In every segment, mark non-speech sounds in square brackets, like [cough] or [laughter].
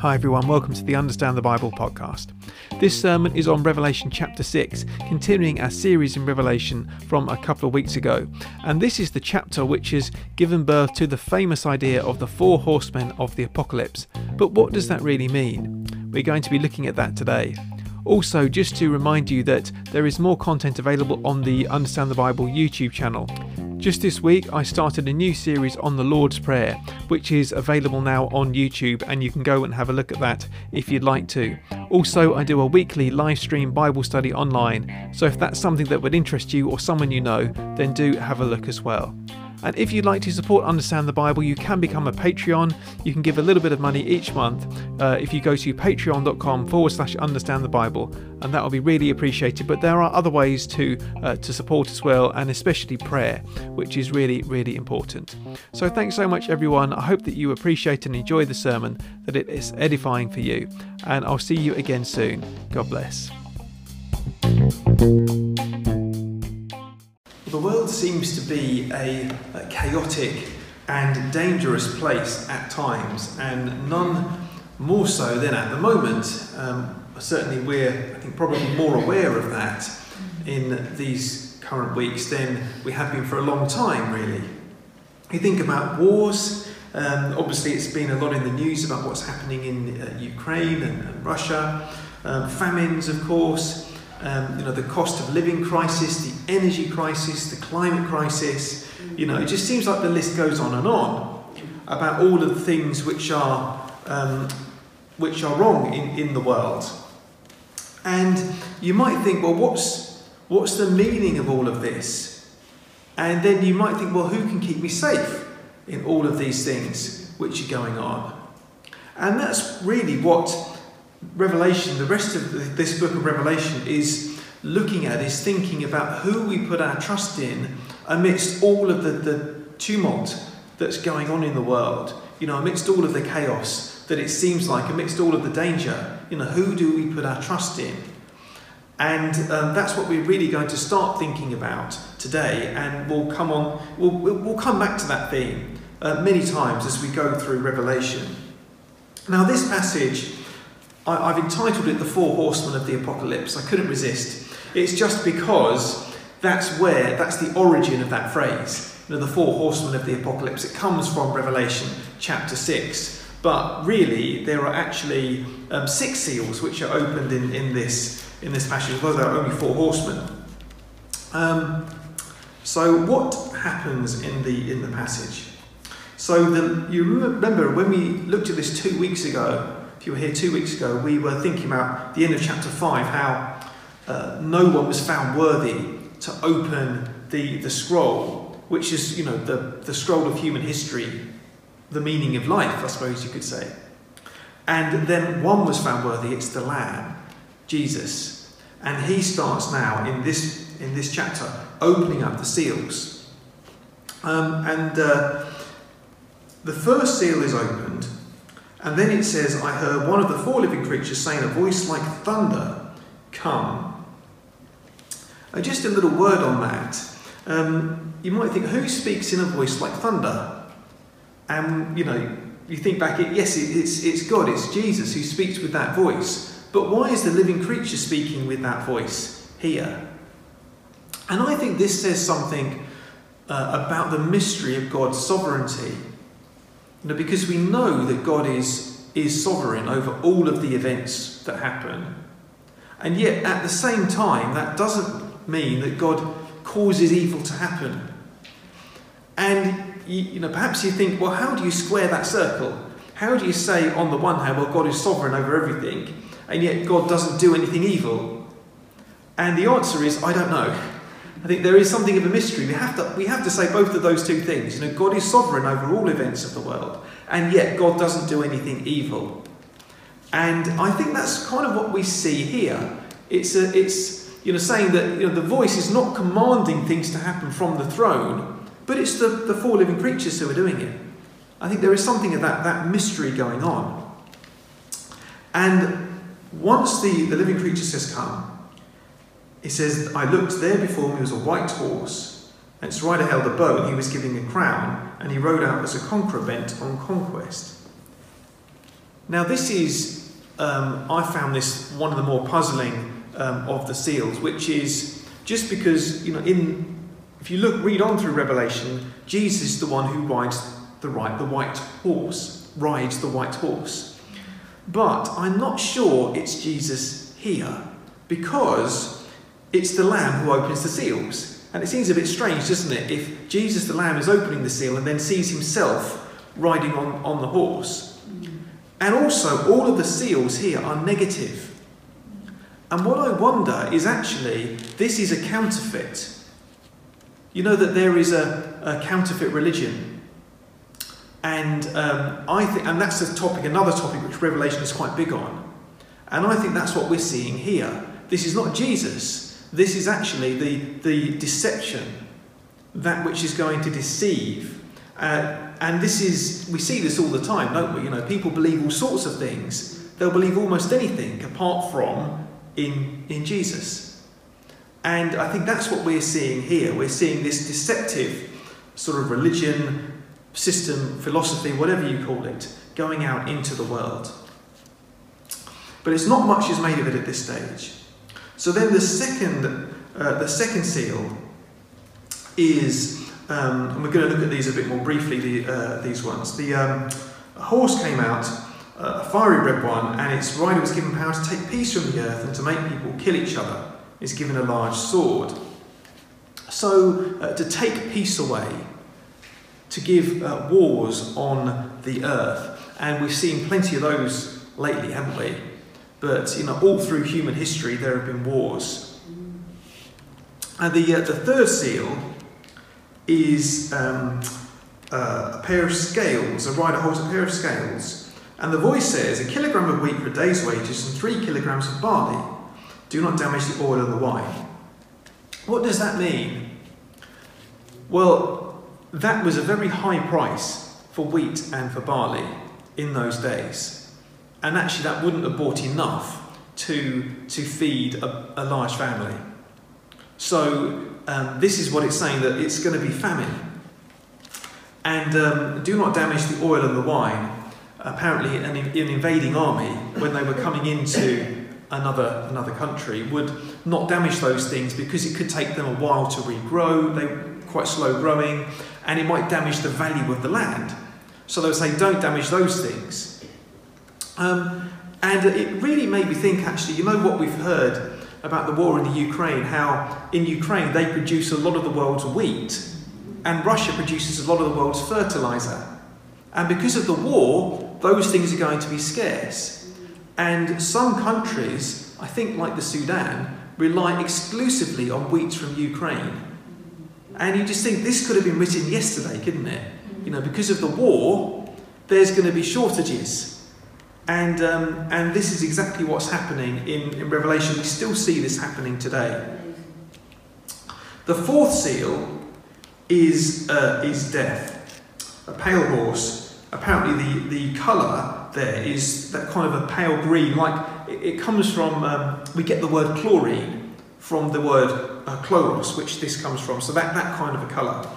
Hi, everyone. Welcome to the Understand the Bible podcast. This sermon is on Revelation chapter 6, continuing our series in Revelation from a couple of weeks ago. And this is the chapter which has given birth to the famous idea of the four horsemen of the apocalypse. But what does that really mean? We're going to be looking at that today. Also, just to remind you that there is more content available on the Understand the Bible YouTube channel. Just this week, I started a new series on the Lord's Prayer, which is available now on YouTube, and you can go and have a look at that if you'd like to. Also, I do a weekly live stream Bible study online, so if that's something that would interest you or someone you know, then do have a look as well. And if you'd like to support Understand the Bible, you can become a Patreon. You can give a little bit of money each month uh, if you go to patreon.com forward slash understand the Bible, and that will be really appreciated. But there are other ways to, uh, to support as well, and especially prayer, which is really, really important. So thanks so much, everyone. I hope that you appreciate and enjoy the sermon, that it is edifying for you, and I'll see you again soon. God bless. The world seems to be a, a, chaotic and dangerous place at times, and none more so than at the moment. Um, certainly, we're, I think, probably more aware of that in these current weeks than we have been for a long time, really. You think about wars, um, obviously, it's been a lot in the news about what's happening in uh, Ukraine and, and Russia, um, famines, of course um, you know, the cost of living crisis, the energy crisis, the climate crisis. You know, it just seems like the list goes on and on about all of the things which are um, which are wrong in, in the world. And you might think, well, what's what's the meaning of all of this? And then you might think, well, who can keep me safe in all of these things which are going on? And that's really what Revelation, the rest of this book of Revelation is looking at, is thinking about who we put our trust in amidst all of the, the tumult that's going on in the world. You know, amidst all of the chaos that it seems like, amidst all of the danger, you know, who do we put our trust in? And um, that's what we're really going to start thinking about today, and we'll come on, we'll, we'll come back to that theme uh, many times as we go through Revelation. Now, this passage I, have entitled it The Four Horsemen of the Apocalypse. I couldn't resist. It's just because that's where, that's the origin of that phrase. You know, the Four Horsemen of the Apocalypse. It comes from Revelation chapter 6. But really, there are actually um, six seals which are opened in, in, this, in this passage, although there are only four horsemen. Um, so, what happens in the, in the passage? So, the, you remember when we looked at this two weeks ago, if you were here two weeks ago, we were thinking about the end of chapter 5, how uh, no one was found worthy to open the, the scroll, which is, you know, the, the scroll of human history, the meaning of life, I suppose you could say. And then one was found worthy, it's the Lamb, Jesus. And he starts now in this, in this chapter opening up the seals. Um, and uh, the first seal is opened, and then it says, I heard one of the four living creatures saying a voice like thunder, Come. Uh, just a little word on that. Um, you might think, who speaks in a voice like thunder? And, you know, you think back, yes, it, it's, it's God, it's Jesus who speaks with that voice. But why is the living creature speaking with that voice here? And I think this says something uh, about the mystery of God's sovereignty you know, because we know that God is, is sovereign over all of the events that happen. And yet, at the same time, that doesn't mean that God causes evil to happen. And you, you know, perhaps you think, well, how do you square that circle? How do you say, on the one hand, well, God is sovereign over everything, and yet God doesn't do anything evil? And the answer is, I don't know. [laughs] I think there is something of a mystery. We have to, we have to say both of those two things. You know, God is sovereign over all events of the world, and yet God doesn't do anything evil. And I think that's kind of what we see here. It's, a, it's you know, saying that you know, the voice is not commanding things to happen from the throne, but it's the, the four living creatures who are doing it. I think there is something of that, that mystery going on. And once the, the living creature says, Come, it says, I looked there before me was a white horse, And its rider held a bow, and he was giving a crown, and he rode out as a conqueror bent on conquest. Now, this is, um, I found this one of the more puzzling um, of the seals, which is just because, you know, in if you look, read on through Revelation, Jesus is the one who rides the right, the white horse, rides the white horse. But I'm not sure it's Jesus here because it's the Lamb who opens the seals. And it seems a bit strange, doesn't it, if Jesus the Lamb is opening the seal and then sees himself riding on, on the horse. And also, all of the seals here are negative. And what I wonder is actually, this is a counterfeit. You know that there is a, a counterfeit religion. And um, I think, and that's a topic, another topic which Revelation is quite big on. And I think that's what we're seeing here. This is not Jesus. This is actually the, the deception, that which is going to deceive. Uh, and this is, we see this all the time, don't we? You know, people believe all sorts of things. They'll believe almost anything apart from in, in Jesus. And I think that's what we're seeing here. We're seeing this deceptive sort of religion, system, philosophy, whatever you call it, going out into the world. But it's not much is made of it at this stage. So then the second, uh, the second seal is, um, and we're going to look at these a bit more briefly, the, uh, these ones. The um, horse came out, uh, a fiery red one, and its rider was given power to take peace from the earth and to make people kill each other. Is given a large sword. So uh, to take peace away, to give uh, wars on the earth, and we've seen plenty of those lately, haven't we? But you know, all through human history, there have been wars. And the uh, the third seal is um, uh, a pair of scales. A rider holds a pair of scales, and the voice says, "A kilogram of wheat for a day's wages, and three kilograms of barley. Do not damage the oil and the wine." What does that mean? Well, that was a very high price for wheat and for barley in those days. And actually, that wouldn't have bought enough to, to feed a, a large family. So, um, this is what it's saying that it's going to be famine. And um, do not damage the oil and the wine. Apparently, an, an invading army, when they were coming into another, another country, would not damage those things because it could take them a while to regrow. They're quite slow growing, and it might damage the value of the land. So they would say, don't damage those things. Um, and it really made me think actually, you know what we've heard about the war in the Ukraine, how in Ukraine they produce a lot of the world's wheat, and Russia produces a lot of the world's fertilizer. And because of the war, those things are going to be scarce. And some countries, I think like the Sudan, rely exclusively on wheat from Ukraine. And you just think this could have been written yesterday, couldn't it? You know, because of the war, there's going to be shortages. And, um, and this is exactly what's happening in, in Revelation. We still see this happening today. The fourth seal is, uh, is death. A pale horse. Apparently, the, the colour there is that kind of a pale green, like it, it comes from, um, we get the word chlorine from the word uh, chloros, which this comes from. So, that, that kind of a colour.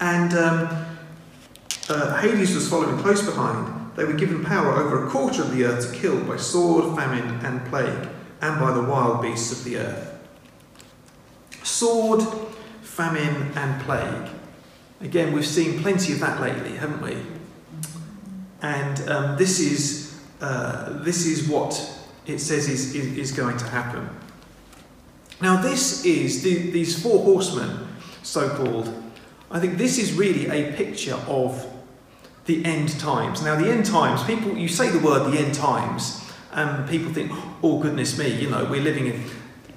And um, uh, Hades was following close behind they were given power over a quarter of the earth to kill by sword, famine, and plague, and by the wild beasts of the earth. Sword, famine, and plague. Again, we've seen plenty of that lately, haven't we? And um, this is uh, this is what it says is, is, is, going to happen. Now, this is the, these four horsemen, so called. I think this is really a picture of the end times. Now, the end times, people, you say the word the end times, and people think, oh, goodness me, you know, we're living in.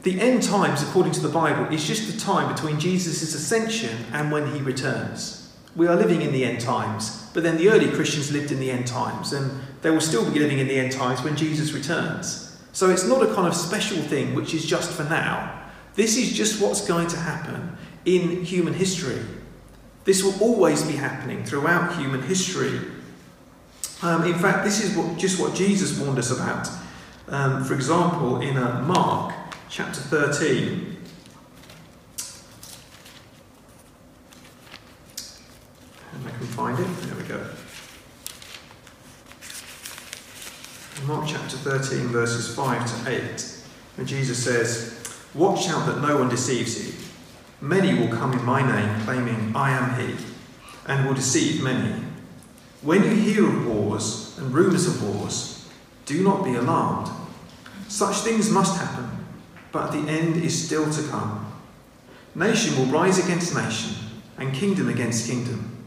The end times, according to the Bible, is just the time between Jesus' ascension and when he returns. We are living in the end times, but then the early Christians lived in the end times, and they will still be living in the end times when Jesus returns. So it's not a kind of special thing which is just for now. This is just what's going to happen in human history. This will always be happening throughout human history. Um, in fact, this is what, just what Jesus warned us about. Um, for example, in uh, Mark chapter 13, And I can find it. There we go. Mark chapter 13, verses 5 to 8, when Jesus says, Watch out that no one deceives you. Many will come in my name, claiming, I am he, and will deceive many. When you hear of wars and rumours of wars, do not be alarmed. Such things must happen, but the end is still to come. Nation will rise against nation, and kingdom against kingdom.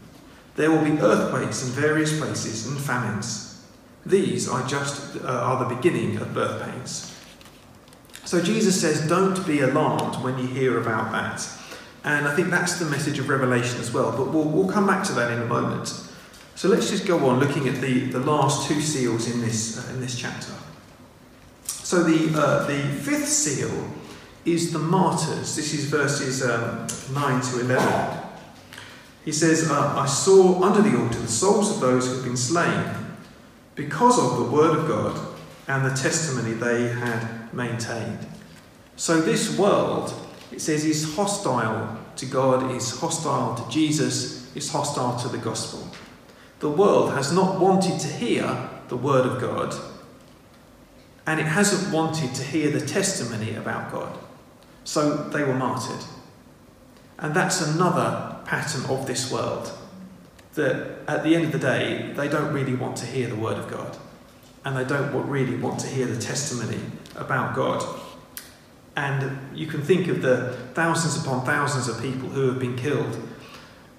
There will be earthquakes in various places and famines. These are just uh, are the beginning of birth pains. So Jesus says, don't be alarmed when you hear about that. And I think that's the message of Revelation as well. But we'll, we'll come back to that in a moment. So let's just go on looking at the, the last two seals in this, uh, in this chapter. So the, uh, the fifth seal is the martyrs. This is verses um, 9 to 11. He says, uh, I saw under the altar the souls of those who have been slain because of the word of God and the testimony they had maintained. So, this world, it says, he's hostile to God, is hostile to Jesus, is hostile to the gospel. The world has not wanted to hear the word of God, and it hasn't wanted to hear the testimony about God. So, they were martyred. And that's another pattern of this world that at the end of the day, they don't really want to hear the word of God. And they don't really want to hear the testimony about God. And you can think of the thousands upon thousands of people who have been killed,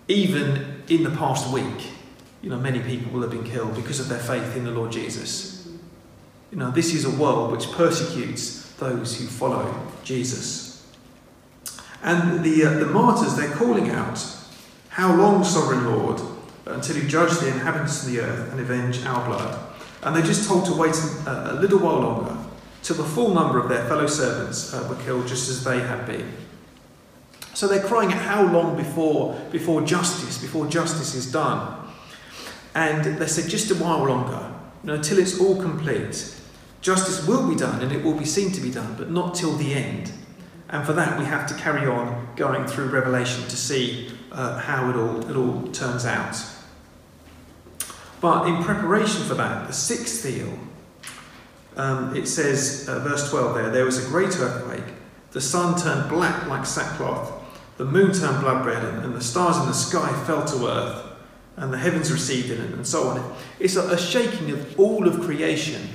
even in the past week. You know, many people will have been killed because of their faith in the Lord Jesus. You know, this is a world which persecutes those who follow Jesus. And the, uh, the martyrs, they're calling out, How long, sovereign Lord? until you judge the inhabitants of the earth and avenge our blood. And they're just told to wait a, a little while longer till the full number of their fellow servants uh, were killed just as they had been. So they're crying out how long before, before justice, before justice is done. And they said just a while longer, you know, until it's all complete. Justice will be done and it will be seen to be done, but not till the end. And for that, we have to carry on going through Revelation to see uh, how it all, it all turns out. But in preparation for that, the sixth seal, um, it says, uh, verse 12 there, there was a great earthquake. The sun turned black like sackcloth, the moon turned blood red, and, and the stars in the sky fell to earth, and the heavens received it, and so on. It's a, a shaking of all of creation.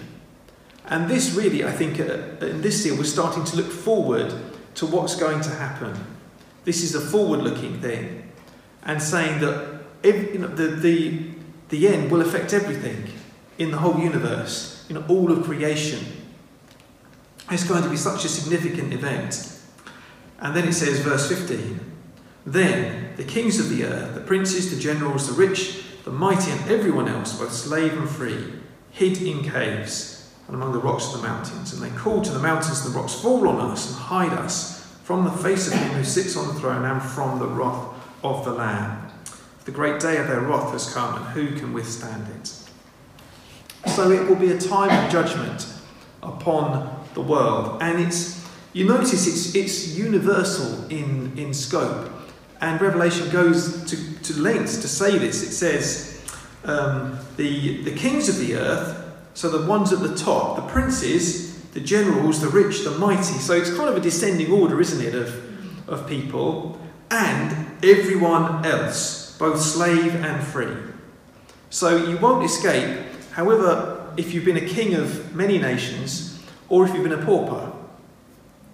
And this really, I think, uh, in this seal, we're starting to look forward to what's going to happen. This is a forward looking thing, and saying that you know, the, the the end will affect everything in the whole universe, in all of creation. It's going to be such a significant event. And then it says, verse 15 Then the kings of the earth, the princes, the generals, the rich, the mighty, and everyone else, both slave and free, hid in caves and among the rocks of the mountains. And they called to the mountains and the rocks, Fall on us and hide us from the face of him who sits on the throne and from the wrath of the Lamb. The great day of their wrath has come, and who can withstand it? So it will be a time of judgment upon the world. And it's you notice it's it's universal in, in scope. And Revelation goes to, to lengths to say this. It says um, the, the kings of the earth, so the ones at the top, the princes, the generals, the rich, the mighty. So it's kind of a descending order, isn't it, of, of people, and everyone else both slave and free. So you won't escape, however, if you've been a king of many nations or if you've been a pauper,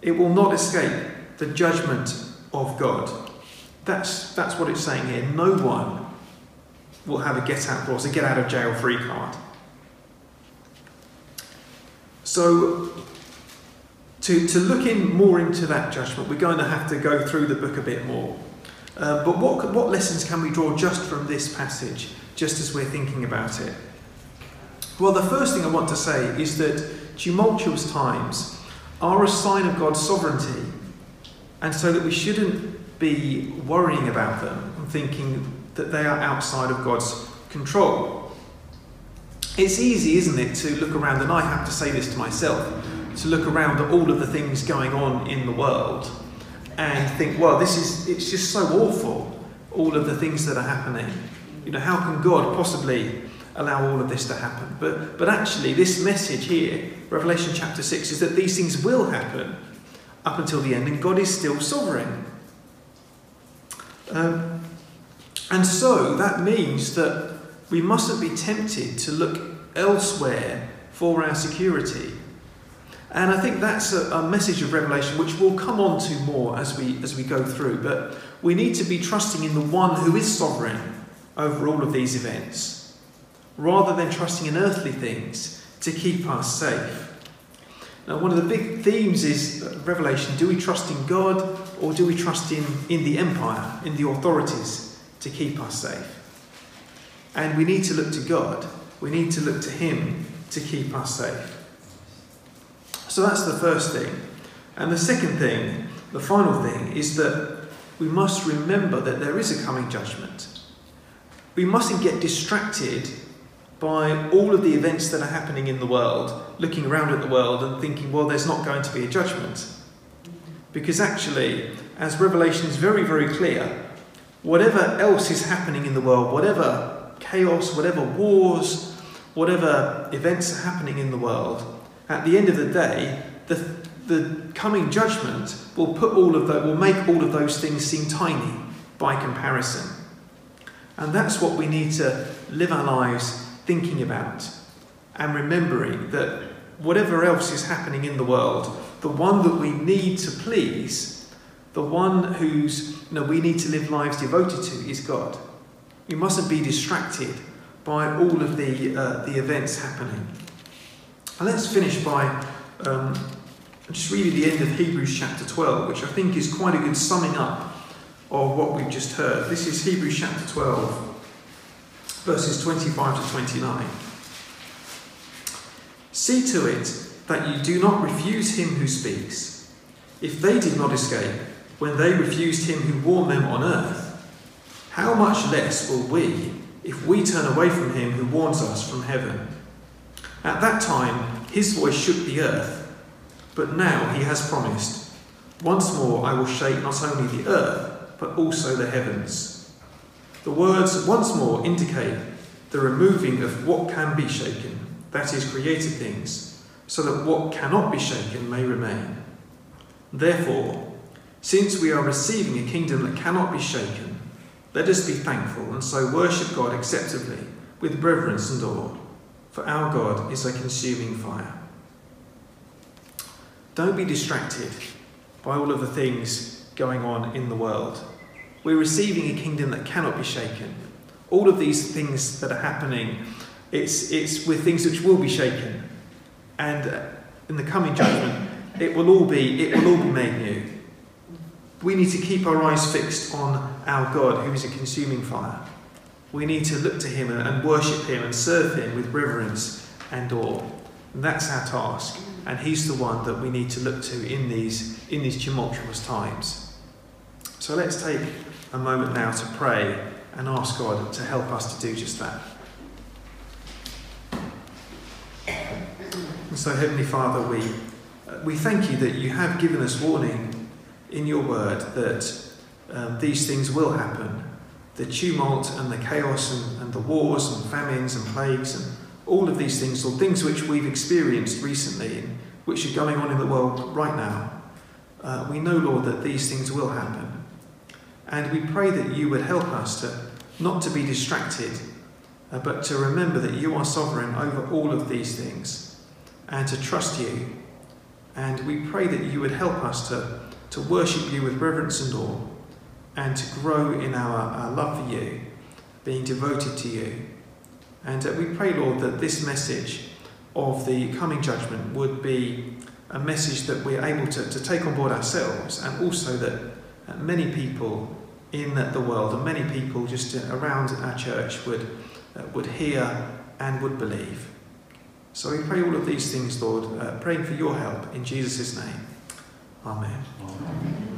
it will not escape the judgment of God. That's, that's what it's saying here. No one will have a get out clause, a get out of jail free card. So, to, to look in more into that judgment, we're going to have to go through the book a bit more. Uh, but what, what lessons can we draw just from this passage, just as we're thinking about it? Well, the first thing I want to say is that tumultuous times are a sign of God's sovereignty, and so that we shouldn't be worrying about them and thinking that they are outside of God's control. It's easy, isn't it, to look around, and I have to say this to myself, to look around at all of the things going on in the world and think, well, this is, it's just so awful, all of the things that are happening. You know, how can God possibly allow all of this to happen? But, but actually, this message here, Revelation chapter 6, is that these things will happen up until the end, and God is still sovereign. Um, and so that means that we mustn't be tempted to look elsewhere for our security. And I think that's a, a, message of Revelation which we'll come on to more as we, as we go through. But we need to be trusting in the one who is sovereign over all of these events, rather than trusting in earthly things to keep us safe. Now, one of the big themes is Revelation do we trust in God or do we trust in, in the empire, in the authorities to keep us safe? And we need to look to God, we need to look to Him to keep us safe. So that's the first thing. And the second thing, the final thing, is that we must remember that there is a coming judgment. We mustn't get distracted by all of the events that are happening in the world, looking around at the world and thinking, well, there's not going to be a judgment. Because actually, as Revelation is very, very clear, whatever else is happening in the world, whatever chaos, whatever wars, whatever events are happening in the world, at the end of the day, the, the coming judgment will put all of that, will make all of those things seem tiny by comparison. And that's what we need to live our lives thinking about and remembering that whatever else is happening in the world, the one that we need to please, the one whose you know, we need to live lives devoted to is God. You mustn't be distracted by all of the, uh, the events happening. And let's finish by um, just reading the end of Hebrews chapter 12, which I think is quite a good summing up of what we've just heard. This is Hebrews chapter 12, verses 25 to 29. See to it that you do not refuse him who speaks. If they did not escape when they refused him who warned them on earth, how much less will we if we turn away from him who warns us from heaven? At that time, his voice shook the earth, but now he has promised, Once more I will shake not only the earth, but also the heavens. The words once more indicate the removing of what can be shaken, that is, created things, so that what cannot be shaken may remain. Therefore, since we are receiving a kingdom that cannot be shaken, let us be thankful and so worship God acceptably with reverence and awe for our God is a consuming fire. Don't be distracted by all of the things going on in the world. We're receiving a kingdom that cannot be shaken. All of these things that are happening, it's, it's with things which will be shaken. And in the coming judgment, it will all be, it will all be made new. We need to keep our eyes fixed on our God, who is a consuming fire. We need to look to Him and worship Him and serve Him with reverence and awe. And that's our task. And He's the one that we need to look to in these, in these tumultuous times. So let's take a moment now to pray and ask God to help us to do just that. And so, Heavenly Father, we, we thank you that you have given us warning in your word that um, these things will happen the tumult and the chaos and, and the wars and famines and plagues and all of these things, or things which we've experienced recently and which are going on in the world right now, uh, we know, Lord, that these things will happen. And we pray that you would help us to not to be distracted, uh, but to remember that you are sovereign over all of these things and to trust you. And we pray that you would help us to, to worship you with reverence and awe and to grow in our, our love for you, being devoted to you. And uh, we pray, Lord, that this message of the coming judgment would be a message that we're able to, to take on board ourselves, and also that many people in the world and many people just around our church would, uh, would hear and would believe. So we pray all of these things, Lord, uh, praying for your help in Jesus' name. Amen. Amen.